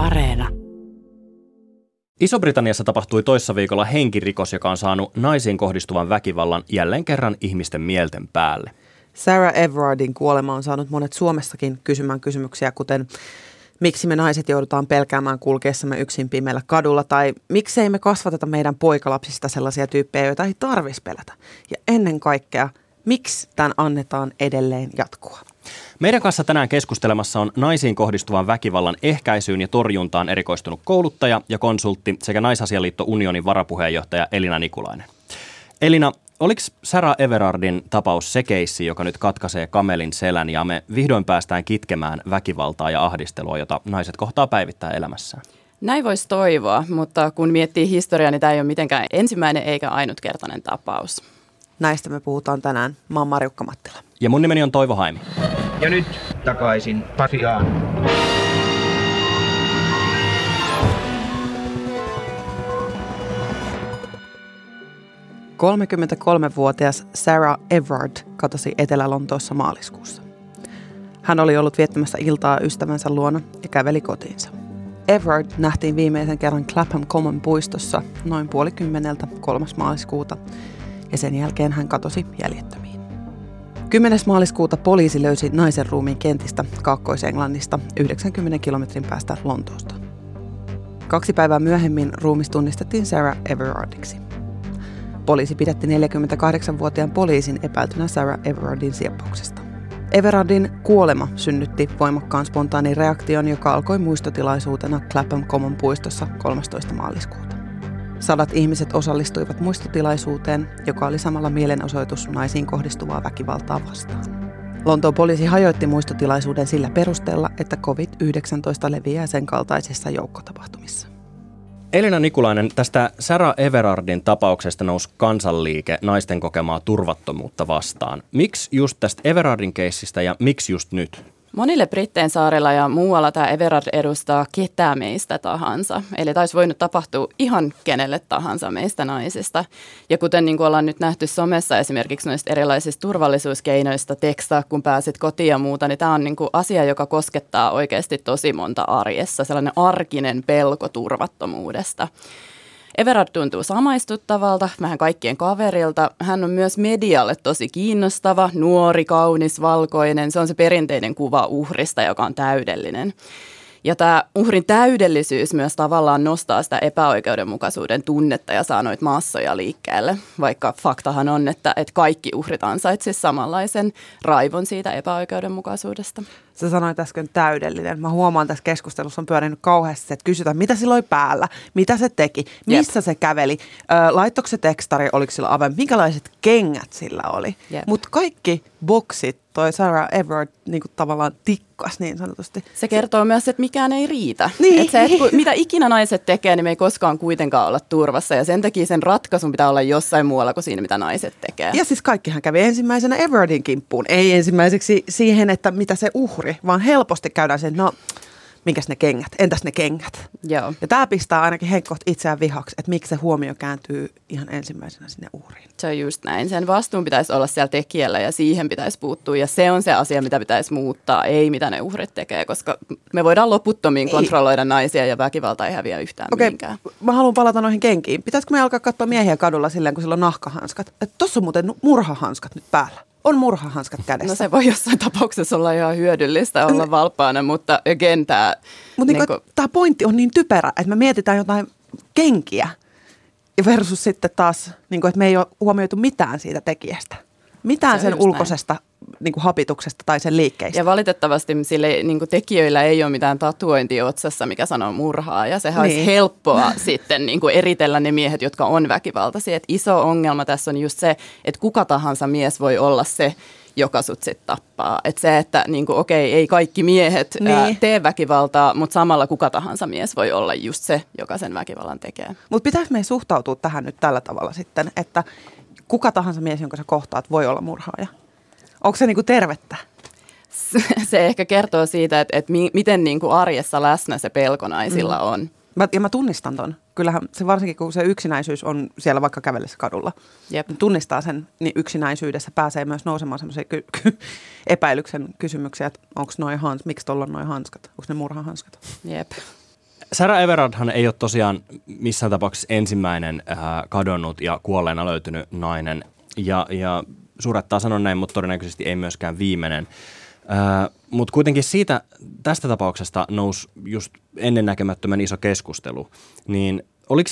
Areena. Iso-Britanniassa tapahtui toissa viikolla henkirikos, joka on saanut naisiin kohdistuvan väkivallan jälleen kerran ihmisten mielten päälle. Sarah Everardin kuolema on saanut monet Suomessakin kysymään kysymyksiä, kuten miksi me naiset joudutaan pelkäämään kulkeessamme yksin pimeällä kadulla, tai miksei me kasvateta meidän poikalapsista sellaisia tyyppejä, joita ei tarvitsisi pelätä. Ja ennen kaikkea, miksi tämän annetaan edelleen jatkua? Meidän kanssa tänään keskustelemassa on naisiin kohdistuvan väkivallan ehkäisyyn ja torjuntaan erikoistunut kouluttaja ja konsultti sekä Naisasialiitto Unionin varapuheenjohtaja Elina Nikulainen. Elina, oliko Sarah Everardin tapaus se keissi, joka nyt katkaisee kamelin selän ja me vihdoin päästään kitkemään väkivaltaa ja ahdistelua, jota naiset kohtaa päivittää elämässään? Näin voisi toivoa, mutta kun miettii historiaa, niin tämä ei ole mitenkään ensimmäinen eikä ainutkertainen tapaus. Näistä me puhutaan tänään. Mä oon Marjukka Mattila. Ja mun nimeni on Toivo Haimi. Ja nyt takaisin Pasiaan. 33-vuotias Sarah Everard katosi Etelä-Lontoossa maaliskuussa. Hän oli ollut viettämässä iltaa ystävänsä luona ja käveli kotiinsa. Everard nähtiin viimeisen kerran Clapham Common puistossa noin puoli kymmeneltä 3. maaliskuuta ja sen jälkeen hän katosi jäljettömiin. 10. maaliskuuta poliisi löysi naisen ruumiin kentistä Kaakkois-Englannista 90 kilometrin päästä Lontoosta. Kaksi päivää myöhemmin ruumis tunnistettiin Sarah Everardiksi. Poliisi pidätti 48-vuotiaan poliisin epäiltynä Sarah Everardin sieppauksesta. Everardin kuolema synnytti voimakkaan spontaanin reaktion, joka alkoi muistotilaisuutena Clapham Common puistossa 13. maaliskuuta. Sadat ihmiset osallistuivat muistotilaisuuteen, joka oli samalla mielenosoitus naisiin kohdistuvaa väkivaltaa vastaan. Lontoon poliisi hajoitti muistotilaisuuden sillä perusteella, että COVID-19 leviää sen kaltaisissa joukkotapahtumissa. Elina Nikulainen, tästä Sarah Everardin tapauksesta nousi kansanliike naisten kokemaa turvattomuutta vastaan. Miksi just tästä Everardin keissistä ja miksi just nyt? Monille Britteen saarella ja muualla tämä Everard edustaa ketään meistä tahansa. Eli taisi voinut tapahtua ihan kenelle tahansa meistä naisista. Ja kuten niin kuin ollaan nyt nähty somessa esimerkiksi noista erilaisista turvallisuuskeinoista, tekstaa kun pääset kotiin ja muuta, niin tämä on niin kuin asia, joka koskettaa oikeasti tosi monta arjessa. Sellainen arkinen pelko turvattomuudesta. Everard tuntuu samaistuttavalta, vähän kaikkien kaverilta. Hän on myös medialle tosi kiinnostava, nuori, kaunis, valkoinen. Se on se perinteinen kuva uhrista, joka on täydellinen. Ja tämä uhrin täydellisyys myös tavallaan nostaa sitä epäoikeudenmukaisuuden tunnetta ja saa noita massoja liikkeelle, vaikka faktahan on, että, että kaikki uhrit ansaitsisivat samanlaisen raivon siitä epäoikeudenmukaisuudesta. Sä sanoit äsken täydellinen. Mä huomaan tässä keskustelussa on pyörinyt kauheasti, että kysytään, mitä sillä oli päällä, mitä se teki, missä Jep. se käveli, laittoiko se tekstari, oliko sillä ave, minkälaiset kengät sillä oli. Mutta kaikki boksit toi Sarah Everard niin kuin tavallaan tikkas niin sanotusti. Se kertoo myös, että mikään ei riitä. Niin. Et se, että mitä ikinä naiset tekee, niin me ei koskaan kuitenkaan olla turvassa. Ja sen takia sen ratkaisun pitää olla jossain muualla kuin siinä, mitä naiset tekee. Ja siis kaikkihan kävi ensimmäisenä Everardin kimppuun. Ei ensimmäiseksi siihen, että mitä se uhri, vaan helposti käydään sen, no minkäs ne kengät, entäs ne kengät. Joo. Ja tämä pistää ainakin henkkoht itseään vihaksi, että miksi se huomio kääntyy ihan ensimmäisenä sinne uhriin. Se on just näin. Sen vastuun pitäisi olla siellä tekijällä ja siihen pitäisi puuttua. Ja se on se asia, mitä pitäisi muuttaa, ei mitä ne uhrit tekee, koska me voidaan loputtomiin ei. kontrolloida naisia ja väkivalta ei häviä yhtään okay. mihinkään. Mä haluan palata noihin kenkiin. Pitäisikö me alkaa katsoa miehiä kadulla silleen, kun sillä on nahkahanskat? Tuossa on muuten murhahanskat nyt päällä on murhahanskat kädessä. No se voi jossain tapauksessa olla ihan hyödyllistä olla valppaana, mutta again tämä... Mutta niin niin tämä pointti on niin typerä, että me mietitään jotain kenkiä versus sitten taas, niin kuin, että me ei ole huomioitu mitään siitä tekijästä. Mitään sen ulkoisesta niin kuin hapituksesta tai sen liikkeistä. Ja valitettavasti sille niin kuin tekijöillä ei ole mitään tatuointia otsassa, mikä sanoo murhaa. Ja sehän niin. olisi helppoa sitten niin kuin eritellä ne miehet, jotka on väkivaltaisia. Et iso ongelma tässä on just se, että kuka tahansa mies voi olla se, joka sut sitten tappaa. Et se, että niin kuin, okei, ei kaikki miehet niin. ää, tee väkivaltaa, mutta samalla kuka tahansa mies voi olla just se, joka sen väkivallan tekee. Mutta pitäisi meidän suhtautua tähän nyt tällä tavalla sitten, että kuka tahansa mies, jonka sä kohtaat, voi olla murhaaja? Onko se niinku tervettä? Se ehkä kertoo siitä, että, että mi, miten niinku arjessa läsnä se pelko naisilla mm. on. Mä, ja mä tunnistan ton. Kyllähän se varsinkin, kun se yksinäisyys on siellä vaikka kävellessä kadulla, Jep. Niin tunnistaa sen, niin yksinäisyydessä pääsee myös nousemaan semmoisia ky- ky- epäilyksen kysymyksiä, että onko noin hans, miksi tuolla on noin hanskat, onko ne murhahanskat. Jep. Sarah Everardhan ei ole tosiaan missään tapauksessa ensimmäinen äh, kadonnut ja kuolleena löytynyt nainen. Ja, ja surettaa sanon näin, mutta todennäköisesti ei myöskään viimeinen. Äh, mutta kuitenkin siitä, tästä tapauksesta nousi just ennennäkemättömän iso keskustelu. Niin oliko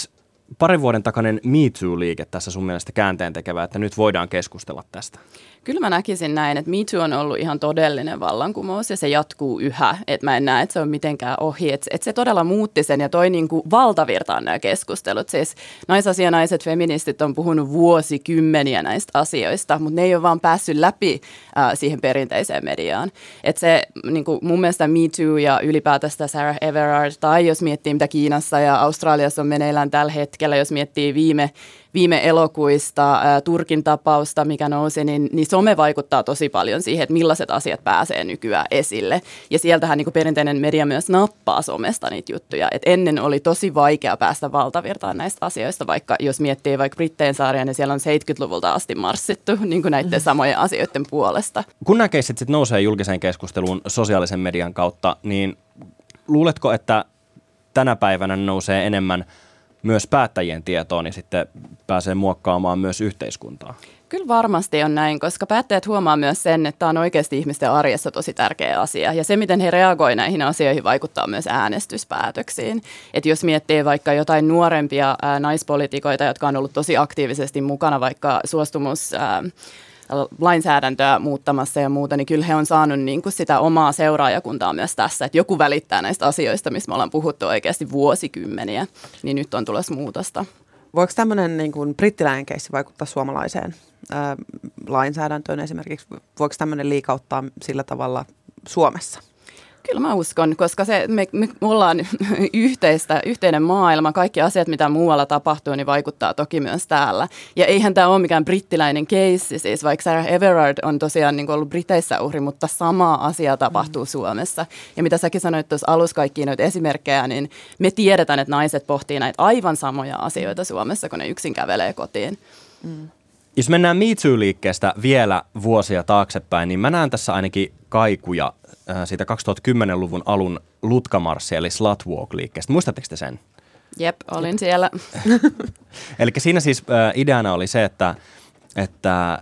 parin vuoden takainen Me Too-liike tässä sun mielestä käänteen tekevä, että nyt voidaan keskustella tästä? Kyllä mä näkisin näin, että Me Too on ollut ihan todellinen vallankumous ja se jatkuu yhä. Että mä en näe, että se on mitenkään ohi. Että, että se todella muutti sen ja toi niin kuin valtavirtaan nämä keskustelut. Siis naisasianaiset, feministit on puhunut vuosikymmeniä näistä asioista, mutta ne ei ole vaan päässyt läpi äh, siihen perinteiseen mediaan. Että se niin kuin mun mielestä Me Too ja ylipäätään sitä Sarah Everard, tai jos miettii mitä Kiinassa ja Australiassa on meneillään tällä hetkellä, jos miettii viime viime elokuista, ää, Turkin tapausta, mikä nousi, niin, niin some vaikuttaa tosi paljon siihen, että millaiset asiat pääsee nykyään esille. Ja sieltähän niin perinteinen media myös nappaa somesta niitä juttuja. Et ennen oli tosi vaikea päästä valtavirtaan näistä asioista, vaikka jos miettii vaikka Britteen saaria, niin siellä on 70-luvulta asti marssittu niin kuin näiden samojen asioiden puolesta. Kun nämä keissit sitten nousee julkiseen keskusteluun sosiaalisen median kautta, niin luuletko, että tänä päivänä nousee enemmän – myös päättäjien tietoon, niin sitten pääsee muokkaamaan myös yhteiskuntaa. Kyllä varmasti on näin, koska päättäjät huomaa myös sen, että tämä on oikeasti ihmisten arjessa tosi tärkeä asia. Ja se, miten he reagoivat näihin asioihin, vaikuttaa myös äänestyspäätöksiin. Et jos miettii vaikka jotain nuorempia ää, naispolitikoita, jotka on ollut tosi aktiivisesti mukana vaikka suostumus... Ää, lainsäädäntöä muuttamassa ja muuta, niin kyllä he on saanut niin kuin sitä omaa seuraajakuntaa myös tässä, että joku välittää näistä asioista, missä me ollaan puhuttu oikeasti vuosikymmeniä, niin nyt on tulossa muutosta. Voiko tämmöinen niin kuin brittiläinen keissi vaikuttaa suomalaiseen ää, lainsäädäntöön esimerkiksi? Voiko tämmöinen liikauttaa sillä tavalla Suomessa? Kyllä mä uskon, koska se, me, me ollaan yhteistä, yhteinen maailma. Kaikki asiat, mitä muualla tapahtuu, niin vaikuttaa toki myös täällä. Ja eihän tämä ole mikään brittiläinen keissi, siis vaikka Sarah Everard on tosiaan niin ollut Briteissä uhri, mutta sama asia tapahtuu mm. Suomessa. Ja mitä säkin sanoit tuossa alussa kaikkia noita esimerkkejä, niin me tiedetään, että naiset pohtii näitä aivan samoja asioita Suomessa, kun ne yksin kävelee kotiin. Mm. Jos mennään Me liikkeestä vielä vuosia taaksepäin, niin mä näen tässä ainakin kaikuja äh, siitä 2010-luvun alun Lutkamarssi eli Slutwalk-liikkeestä. Muistatteko te sen? Jep, olin siellä. eli siinä siis äh, ideana oli se, että että äh,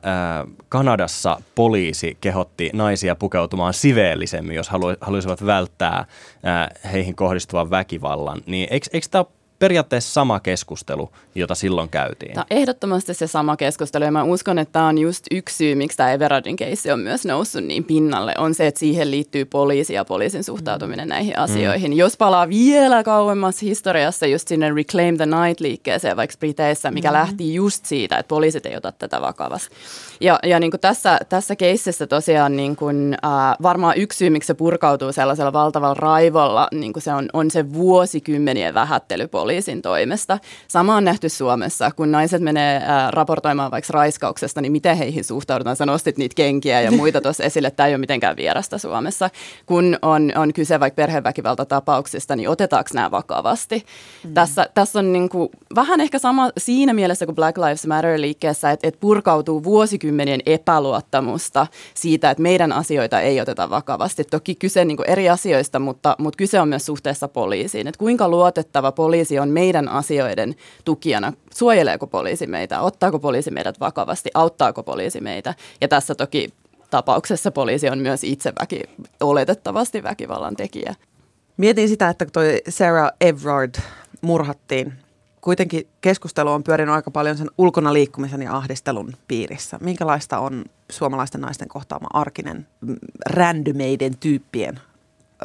Kanadassa poliisi kehotti naisia pukeutumaan siveellisemmin, jos halu, haluaisivat välttää äh, heihin kohdistuvan väkivallan. Niin eikö, eikö tämä periaatteessa sama keskustelu, jota silloin käytiin. Tämä on ehdottomasti se sama keskustelu ja mä uskon, että tämä on just yksi syy, miksi tämä Everardin keissi on myös noussut niin pinnalle, on se, että siihen liittyy poliisi ja poliisin suhtautuminen näihin mm. asioihin. Mm. Jos palaa vielä kauemmas historiassa just sinne Reclaim the Night-liikkeeseen vaikka Briteissä, mikä mm. lähti just siitä, että poliisit ei ota tätä vakavasti. Ja, ja niin kuin tässä, tässä keississä tosiaan niin kuin, äh, varmaan yksi syy, miksi se purkautuu sellaisella valtavalla raivolla, niin kuin se on, on se vuosikymmenien vähättely poliisin toimesta. Sama on nähty Suomessa, kun naiset menee äh, raportoimaan vaikka raiskauksesta, niin miten heihin suhtaudutaan. Sä nostit niitä kenkiä ja muita tuossa esille, että tämä ei ole mitenkään vierasta Suomessa. Kun on, on kyse vaikka perheväkivaltatapauksista, niin otetaanko nämä vakavasti? Mm. Tässä, tässä on niin kuin, vähän ehkä sama siinä mielessä kuin Black Lives Matter-liikkeessä, että, että purkautuu vuosikymmenien epäluottamusta siitä, että meidän asioita ei oteta vakavasti. Toki kyse niin kuin eri asioista, mutta, mutta kyse on myös suhteessa poliisiin. Että kuinka luotettava poliisi on meidän asioiden tukijana. Suojeleeko poliisi meitä? Ottaako poliisi meidät vakavasti? Auttaako poliisi meitä? Ja tässä toki tapauksessa poliisi on myös itse väki, oletettavasti väkivallan tekijä. Mietin sitä, että toi Sarah Everard murhattiin. Kuitenkin keskustelu on pyörinyt aika paljon sen ulkona liikkumisen ja ahdistelun piirissä. Minkälaista on suomalaisten naisten kohtaama arkinen mm, randomeiden tyyppien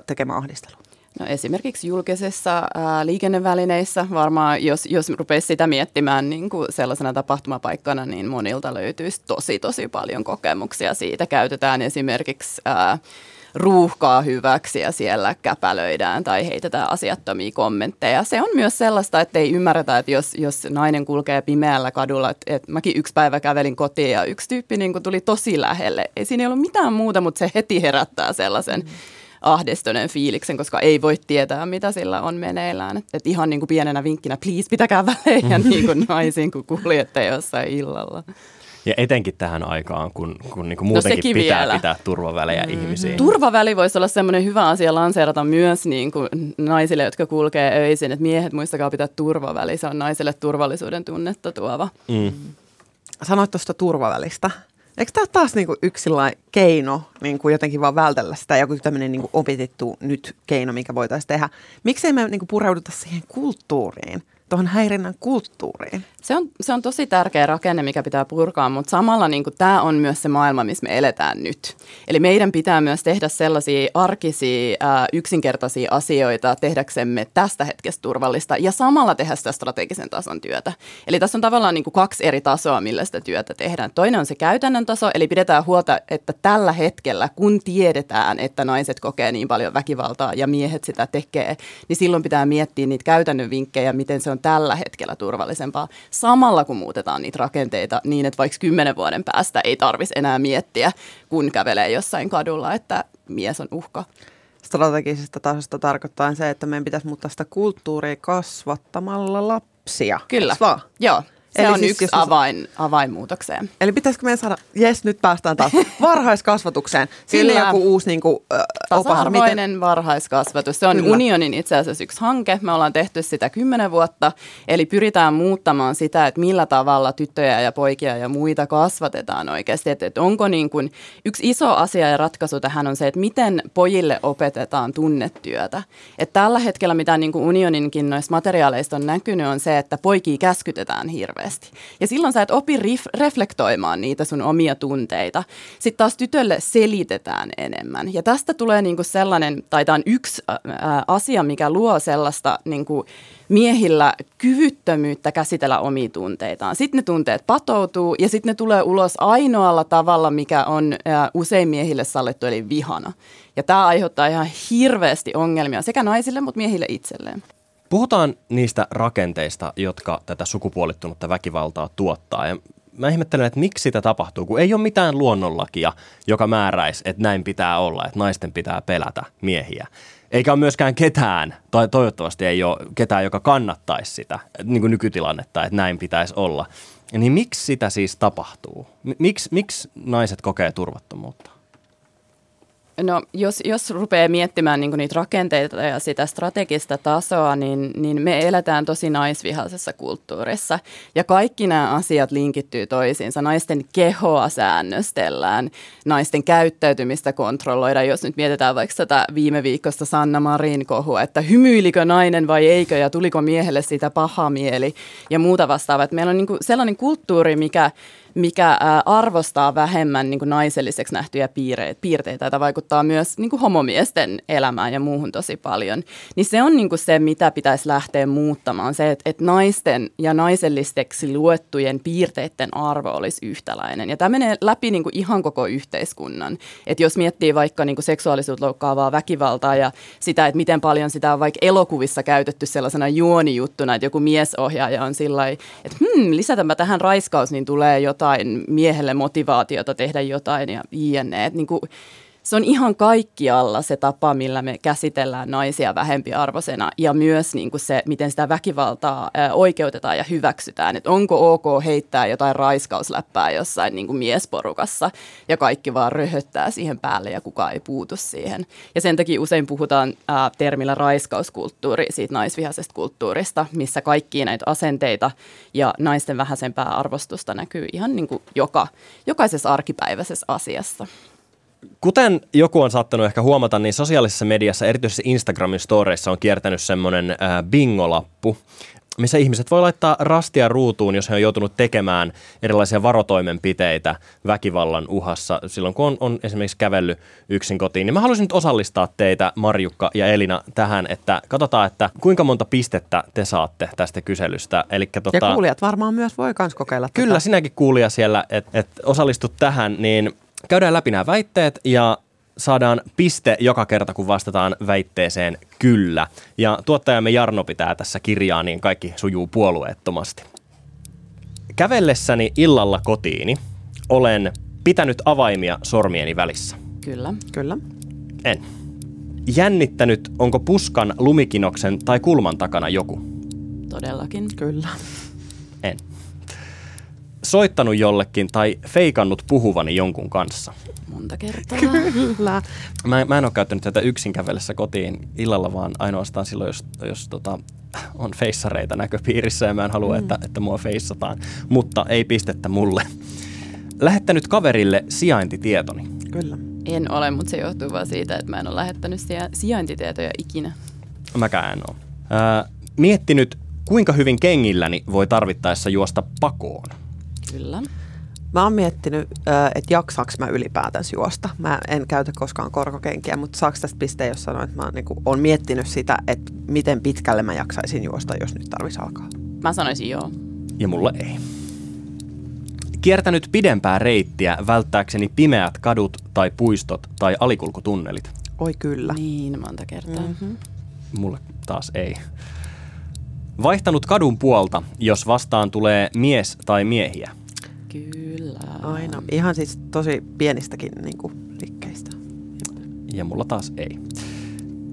tekemä ahdistelu? No esimerkiksi julkisessa ää, liikennevälineissä varmaan, jos, jos rupeisi sitä miettimään niin kuin sellaisena tapahtumapaikkana, niin monilta löytyisi tosi tosi paljon kokemuksia siitä. Käytetään esimerkiksi ää, ruuhkaa hyväksi ja siellä käpälöidään tai heitetään asiattomia kommentteja. Se on myös sellaista, että ei ymmärretä, että jos, jos nainen kulkee pimeällä kadulla, että, että mäkin yksi päivä kävelin kotiin ja yksi tyyppi niin kuin tuli tosi lähelle. Ei siinä ei ollut mitään muuta, mutta se heti herättää sellaisen mm ahdistuneen fiiliksen, koska ei voi tietää, mitä sillä on meneillään. Et, et ihan niin kuin pienenä vinkkinä, please pitäkää välejä niin kuin naisiin, kun kuljette jossain illalla. Ja etenkin tähän aikaan, kun, kun niin kuin muutenkin no pitää vielä. pitää turvavälejä mm. ihmisiin. Turvaväli voisi olla semmoinen hyvä asia lanseerata myös niin kuin naisille, jotka kulkee öisin, että miehet muistakaa pitää turvaväli, se on naisille turvallisuuden tunnetta tuova. Mm. Sanoit tuosta turvavälistä. Eikö tämä taas niinku yksi keino niinku jotenkin vaan vältellä sitä, joku tämmöinen niinku opitettu nyt keino, mikä voitaisiin tehdä? Miksei me niinku pureuduta siihen kulttuuriin, tuohon häirinnän kulttuuriin? Se on, se on tosi tärkeä rakenne, mikä pitää purkaa, mutta samalla niin tämä on myös se maailma, missä me eletään nyt. Eli meidän pitää myös tehdä sellaisia arkisia, ää, yksinkertaisia asioita tehdäksemme tästä hetkestä turvallista ja samalla tehdä sitä strategisen tason työtä. Eli tässä on tavallaan niin kaksi eri tasoa, millä sitä työtä tehdään. Toinen on se käytännön taso, eli pidetään huolta, että tällä hetkellä, kun tiedetään, että naiset kokee niin paljon väkivaltaa ja miehet sitä tekee, niin silloin pitää miettiä niitä käytännön vinkkejä, miten se on tällä hetkellä turvallisempaa samalla kun muutetaan niitä rakenteita niin, että vaikka kymmenen vuoden päästä ei tarvitsisi enää miettiä, kun kävelee jossain kadulla, että mies on uhka. Strategisesta tasosta tarkoittaa se, että meidän pitäisi muuttaa sitä kulttuuria kasvattamalla lapsia. Kyllä, vaan? joo. Se Eli on siis yksi avain, avainmuutokseen. Eli pitäisikö meidän saada, jes nyt päästään taas varhaiskasvatukseen. Sille Kyllä. joku uusi niin kuin, äh, opas, miten, varhaiskasvatus. Se on Kyllä. unionin itse asiassa yksi hanke. Me ollaan tehty sitä kymmenen vuotta. Eli pyritään muuttamaan sitä, että millä tavalla tyttöjä ja poikia ja muita kasvatetaan oikeasti. Että, että onko niin kuin, yksi iso asia ja ratkaisu tähän on se, että miten pojille opetetaan tunnetyötä. Että tällä hetkellä, mitä niin kuin unioninkin noista materiaaleista on näkynyt, on se, että poikia käskytetään hirveästi. Ja silloin sä et opi rif- reflektoimaan niitä sun omia tunteita. Sitten taas tytölle selitetään enemmän. Ja tästä tulee niinku sellainen, tai tämä on yksi asia, mikä luo sellaista niinku miehillä kyvyttömyyttä käsitellä omia tunteitaan. Sitten ne tunteet patoutuu ja sitten ne tulee ulos ainoalla tavalla, mikä on ää, usein miehille sallittu, eli vihana. Ja tämä aiheuttaa ihan hirveästi ongelmia sekä naisille, mutta miehille itselleen. Puhutaan niistä rakenteista, jotka tätä sukupuolittunutta väkivaltaa tuottaa. Ja mä ihmettelen, että miksi sitä tapahtuu, kun ei ole mitään luonnonlakia, joka määräisi, että näin pitää olla, että naisten pitää pelätä miehiä. Eikä ole myöskään ketään, tai toivottavasti ei ole ketään, joka kannattaisi sitä niin kuin nykytilannetta, että näin pitäisi olla. Niin miksi sitä siis tapahtuu? M- Miksi, miksi naiset kokee turvattomuutta? No jos, jos rupeaa miettimään niin niitä rakenteita ja sitä strategista tasoa, niin, niin me eletään tosi naisvihaisessa kulttuurissa. Ja kaikki nämä asiat linkittyy toisiinsa. Naisten kehoa säännöstellään, naisten käyttäytymistä kontrolloidaan. Jos nyt mietitään vaikka tätä viime viikosta Sanna Marin kohua, että hymyilikö nainen vai eikö ja tuliko miehelle siitä paha mieli ja muuta vastaavaa. Meillä on niin sellainen kulttuuri, mikä mikä arvostaa vähemmän niin kuin naiselliseksi nähtyjä piirteitä, piirteitä, joita vaikuttaa myös niin kuin homomiesten elämään ja muuhun tosi paljon. Niin se on niin kuin se, mitä pitäisi lähteä muuttamaan, se, että, että naisten ja naiselliseksi luettujen piirteiden arvo olisi yhtäläinen. Ja tämä menee läpi niin kuin ihan koko yhteiskunnan. Että jos miettii vaikka niin kuin seksuaalisuutta loukkaavaa väkivaltaa ja sitä, että miten paljon sitä on vaikka elokuvissa käytetty sellaisena juonijuttuna, että joku miesohjaaja on sillä että hmm, lisätäänpä tähän raiskaus, niin tulee jotain miehelle motivaatiota tehdä jotain ja jne. Niin kuin, se on ihan kaikkialla se tapa, millä me käsitellään naisia vähempiarvoisena ja myös niin kuin se, miten sitä väkivaltaa oikeutetaan ja hyväksytään. Että onko ok heittää jotain raiskausläppää jossain niin kuin miesporukassa ja kaikki vaan röhöttää siihen päälle ja kukaan ei puutu siihen. Ja sen takia usein puhutaan ää, termillä raiskauskulttuuri siitä naisvihaisesta kulttuurista, missä kaikki näitä asenteita ja naisten vähäisempää arvostusta näkyy ihan niin kuin joka, jokaisessa arkipäiväisessä asiassa. Kuten joku on saattanut ehkä huomata, niin sosiaalisessa mediassa, erityisesti Instagramin storeissa on kiertänyt semmoinen äh, bingolappu, missä ihmiset voi laittaa rastia ruutuun, jos he on joutunut tekemään erilaisia varotoimenpiteitä väkivallan uhassa silloin, kun on, on esimerkiksi kävellyt yksin kotiin. Niin mä haluaisin nyt osallistaa teitä, Marjukka ja Elina, tähän, että katsotaan, että kuinka monta pistettä te saatte tästä kyselystä. Elikkä, tota, Ja kuulijat varmaan myös voi myös kokeilla Kyllä, tätä. sinäkin kuulija siellä, että et osallistut tähän, niin käydään läpi nämä väitteet ja saadaan piste joka kerta, kun vastataan väitteeseen kyllä. Ja tuottajamme Jarno pitää tässä kirjaa, niin kaikki sujuu puolueettomasti. Kävellessäni illalla kotiini olen pitänyt avaimia sormieni välissä. Kyllä. Kyllä. En. Jännittänyt, onko puskan, lumikinoksen tai kulman takana joku. Todellakin. Kyllä. Soittanut jollekin tai feikannut puhuvani jonkun kanssa? Monta kertaa. Kyllä. Mä, mä en ole käyttänyt tätä yksin kävellessä kotiin illalla, vaan ainoastaan silloin, jos, jos tota, on feissareita näköpiirissä ja mä en halua, mm. että, että mua feissataan. Mutta ei pistettä mulle. Lähettänyt kaverille sijaintitietoni. Kyllä. En ole, mutta se johtuu vaan siitä, että mä en ole lähettänyt sija- sijaintitietoja ikinä. Mäkään en ole. Ää, miettinyt, kuinka hyvin kengilläni voi tarvittaessa juosta pakoon. Kyllä. Mä oon miettinyt, että jaksaaks mä ylipäätänsä juosta. Mä en käytä koskaan korkokenkiä, mutta saaks tästä pisteen, jos sanoin, että mä oon, niin oon miettinyt sitä, että miten pitkälle mä jaksaisin juosta, jos nyt tarvis alkaa. Mä sanoisin joo. Ja mulla ei. Kiertänyt pidempää reittiä välttääkseni pimeät kadut tai puistot tai alikulkutunnelit. Oi kyllä. Niin monta kertaa. Mm-hmm. Mulle taas ei. Vaihtanut kadun puolta, jos vastaan tulee mies tai miehiä. Kyllä. Aina. Ihan siis tosi pienistäkin niin kuin, rikkeistä. Ja mulla taas ei.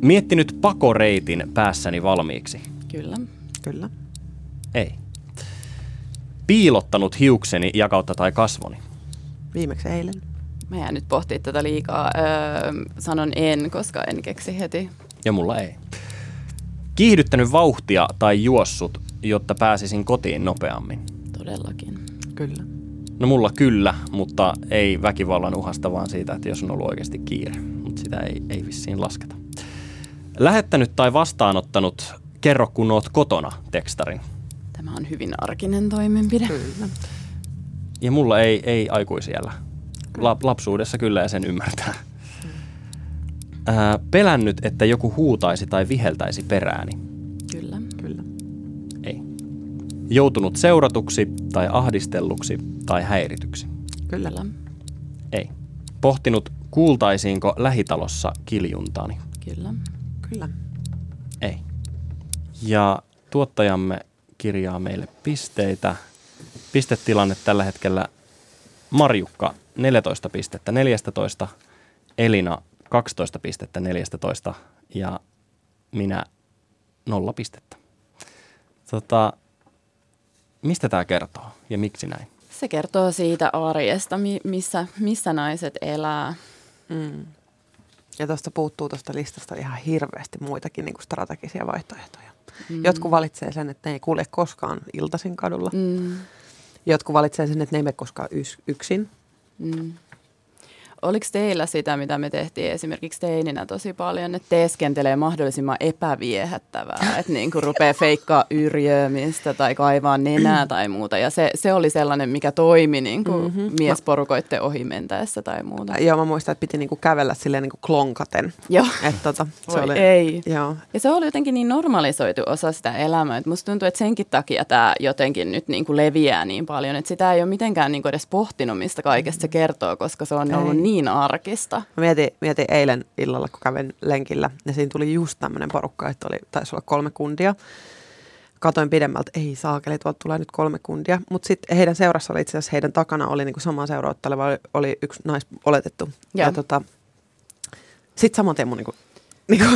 Miettinyt pakoreitin päässäni valmiiksi. Kyllä. Kyllä. Ei. Piilottanut hiukseni ja kautta tai kasvoni. Viimeksi eilen. Mä jään nyt pohtimaan tätä liikaa. Öö, sanon en, koska en keksi heti. Ja mulla ei. Kiihdyttänyt vauhtia tai juossut, jotta pääsisin kotiin nopeammin. Todellakin. Kyllä. No mulla kyllä, mutta ei väkivallan uhasta, vaan siitä, että jos on ollut oikeasti kiire. Mutta sitä ei, ei vissiin lasketa. Lähettänyt tai vastaanottanut kerro kun oot kotona tekstarin. Tämä on hyvin arkinen toimenpide. Kyllä. Ja mulla ei, ei aikuisiellä. La, lapsuudessa kyllä ja sen ymmärtää. Ää, pelännyt, että joku huutaisi tai viheltäisi perääni. Joutunut seuratuksi tai ahdistelluksi tai häirityksi. Kyllä. Kyllä. Ei. Pohtinut, kuultaisiinko lähitalossa kiljuntaani. Kyllä. Kyllä. Ei. Ja tuottajamme kirjaa meille pisteitä. Pistetilanne tällä hetkellä Marjukka 14 pistettä 14, Elina 12 pistettä 14 ja minä 0 pistettä. Tota, mistä tämä kertoo ja miksi näin? Se kertoo siitä arjesta, mi- missä, missä naiset elää. Mm. Ja tuosta puuttuu tuosta listasta ihan hirveästi muitakin niin kuin strategisia vaihtoehtoja. Mm. Jotkut valitsee sen, että ne ei kulje koskaan iltaisin kadulla. Mm. Jotkut valitsee sen, että ne ei mene koskaan yksin. Mm. Oliko teillä sitä, mitä me tehtiin esimerkiksi teininä tosi paljon, että teeskentelee mahdollisimman epäviehättävää, että niin kuin rupeaa feikkaa yrjömistä tai kaivaa nenää tai muuta. Ja se, se oli sellainen, mikä toimi niin kuin Mhm. miesporukoitten ohi mentäessä tai muuta. Joo, mä muistan, että piti niinku kävellä silleen niinku klonkaten. Joo. Että tota, se Voi oli, ei. Joo. Ja se oli jotenkin niin normalisoitu osa sitä elämää, että musta tuntuu, että senkin takia tämä jotenkin nyt niin kuin leviää niin paljon, että sitä ei ole mitenkään niin kuin edes pohtinut, mistä kaikesta se kertoo, koska se on Ei. ollut niin arkista. Mä mietin, mietin eilen illalla, kun kävin lenkillä, ja siinä tuli just tämmöinen porukka, että oli, taisi olla kolme kundia. Katoin pidemmältä, ei saakeli, tuolta tulee nyt kolme kundia. Mutta sitten heidän seurassa oli itse asiassa, heidän takana oli niinku samaa seuraa otteleva, oli, oli yksi nais oletettu. Ja, Joo. tota, sitten saman tien mun niinku, niinku,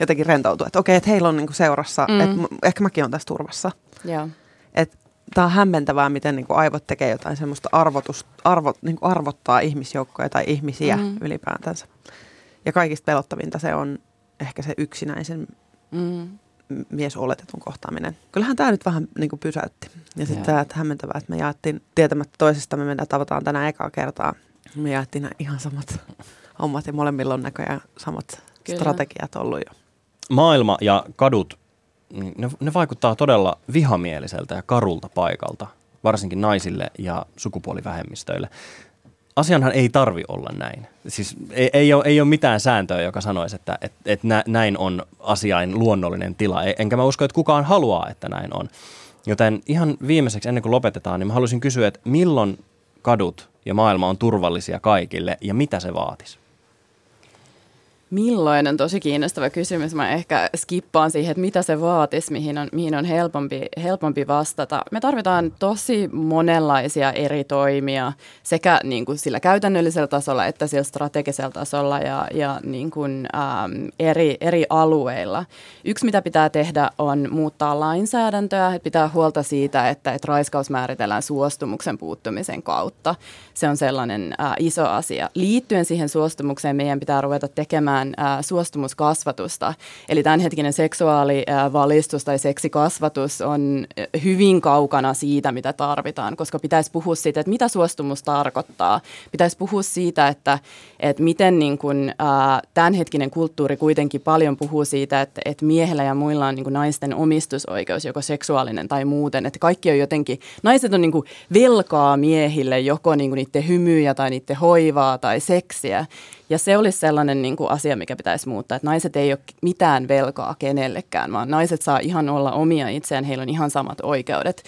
jotenkin rentoutui, että okei, että heillä on niinku seurassa, Mm. että ehkä mäkin on tässä turvassa. Joo. Tämä on hämmentävää, miten niinku aivot tekee jotain semmoista arvotus, arvot, niinku arvottaa ihmisjoukkoja tai ihmisiä Mm. ylipäätänsä. Ja kaikista pelottavinta se on ehkä se yksinäisen Mm. m- mies oletetun kohtaaminen. Kyllähän tämä nyt vähän niin kuin pysäytti. Ja sitten tämä, että hämmentävää, että me jaettiin tietämättä toisesta, me mennään tavataan tänään ekaa kertaa. Me jaettiin nämä ihan samat hommat ja molemmilla on näköjään samat. Kyllä. strategiat ollut jo. Maailma ja kadut, niin ne, ne vaikuttaa todella vihamieliseltä ja karulta paikalta, varsinkin naisille ja sukupuolivähemmistöille. Asianhan ei tarvi olla näin. Siis ei, ei, ole, ei ole mitään sääntöä, joka sanoisi, että et, et nä, näin on asiain luonnollinen tila. E- Enkä mä usko, että kukaan haluaa, että näin on. Joten ihan viimeiseksi, ennen kuin lopetetaan, niin mä haluaisin kysyä, että milloin kadut ja maailma on turvallisia kaikille ja mitä se vaatisi? Milloinen tosi kiinnostava kysymys. Mä ehkä skippaan siihen, että mitä se vaatisi, mihin on, mihin on helpompi, helpompi vastata. Me tarvitaan tosi monenlaisia eri toimia sekä niin kuin sillä käytännöllisellä tasolla että sillä strategisella tasolla ja, ja niin kuin, äm, eri, eri alueilla. Yksi, mitä pitää tehdä, on muuttaa lainsäädäntöä. Että pitää huolta siitä, että, että raiskaus määritellään suostumuksen puuttumisen kautta. Se on sellainen ä, iso asia. Liittyen siihen suostumukseen meidän pitää ruveta tekemään ää, suostumuskasvatusta. Eli tämänhetkinen seksuaalivalistus tai seksikasvatus on hyvin kaukana siitä, mitä tarvitaan, koska pitäisi puhua siitä, että mitä suostumus tarkoittaa. Pitäisi puhua siitä, että, että miten niin kuin, ää, tämänhetkinen kulttuuri kuitenkin paljon puhuu siitä, että, että miehellä ja muilla on niin naisten omistusoikeus, joko seksuaalinen tai muuten. Että kaikki on jotenkin, naiset on niin velkaa miehille joko niin niiden hymyjä tai niiden hoivaa tai seksiä. Ja se olisi sellainen niin kuin asia, mikä pitäisi muuttaa, että naiset ei ole mitään velkaa kenellekään, vaan naiset saa ihan olla omia itseään, heillä on ihan samat oikeudet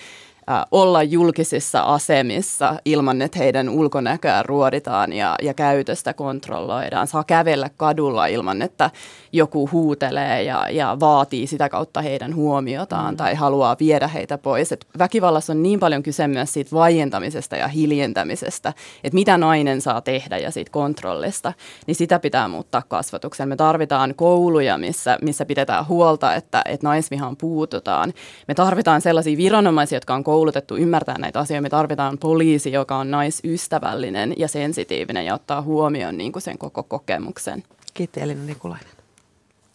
olla julkisissa asemissa ilman, että heidän ulkonäköä ruoditaan ja, ja käytöstä kontrolloidaan. Saa kävellä kadulla ilman, että joku huutelee ja, ja vaatii sitä kautta heidän huomiotaan mm. tai haluaa viedä heitä pois. Et väkivallassa on niin paljon kyse myös siitä vaientamisesta ja hiljentämisestä, että mitä nainen saa tehdä ja siitä kontrollista, niin sitä pitää muuttaa kasvatukseen. Me tarvitaan kouluja, missä, missä pidetään huolta, että, että naisvihaan puututaan. Me tarvitaan sellaisia viranomaisia, jotka on koulutettu ymmärtää näitä asioita. Me tarvitaan poliisi, joka on naisystävällinen ja sensitiivinen ja ottaa huomioon niin kuin sen koko kokemuksen. Kiitos Elina Nikulainen.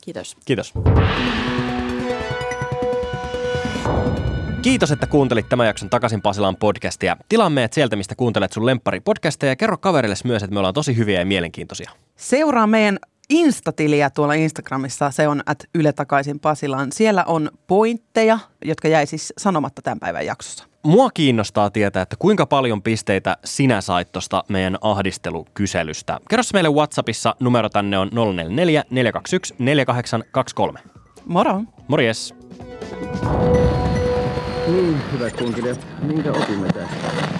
Kiitos. Kiitos. Kiitos, että kuuntelit tämän jakson Takaisin Pasilaan podcastia. Tilaa meidät sieltä, mistä kuuntelet sun lemppari podcasteja ja kerro kaverille myös, että me ollaan tosi hyviä ja mielenkiintoisia. Seuraa meidän Instatiliä tuolla Instagramissa, se on at Yle takaisin Pasilaan. Siellä on pointteja, jotka jäi siis sanomatta tämän päivän jaksossa. Mua kiinnostaa tietää, että kuinka paljon pisteitä sinä sait tuosta meidän ahdistelukyselystä. Kerro meille Whatsappissa, numero tänne on 044 421 4823. Moro! Morjes! Niin, hyvät kunkilijat, minkä opimme tästä?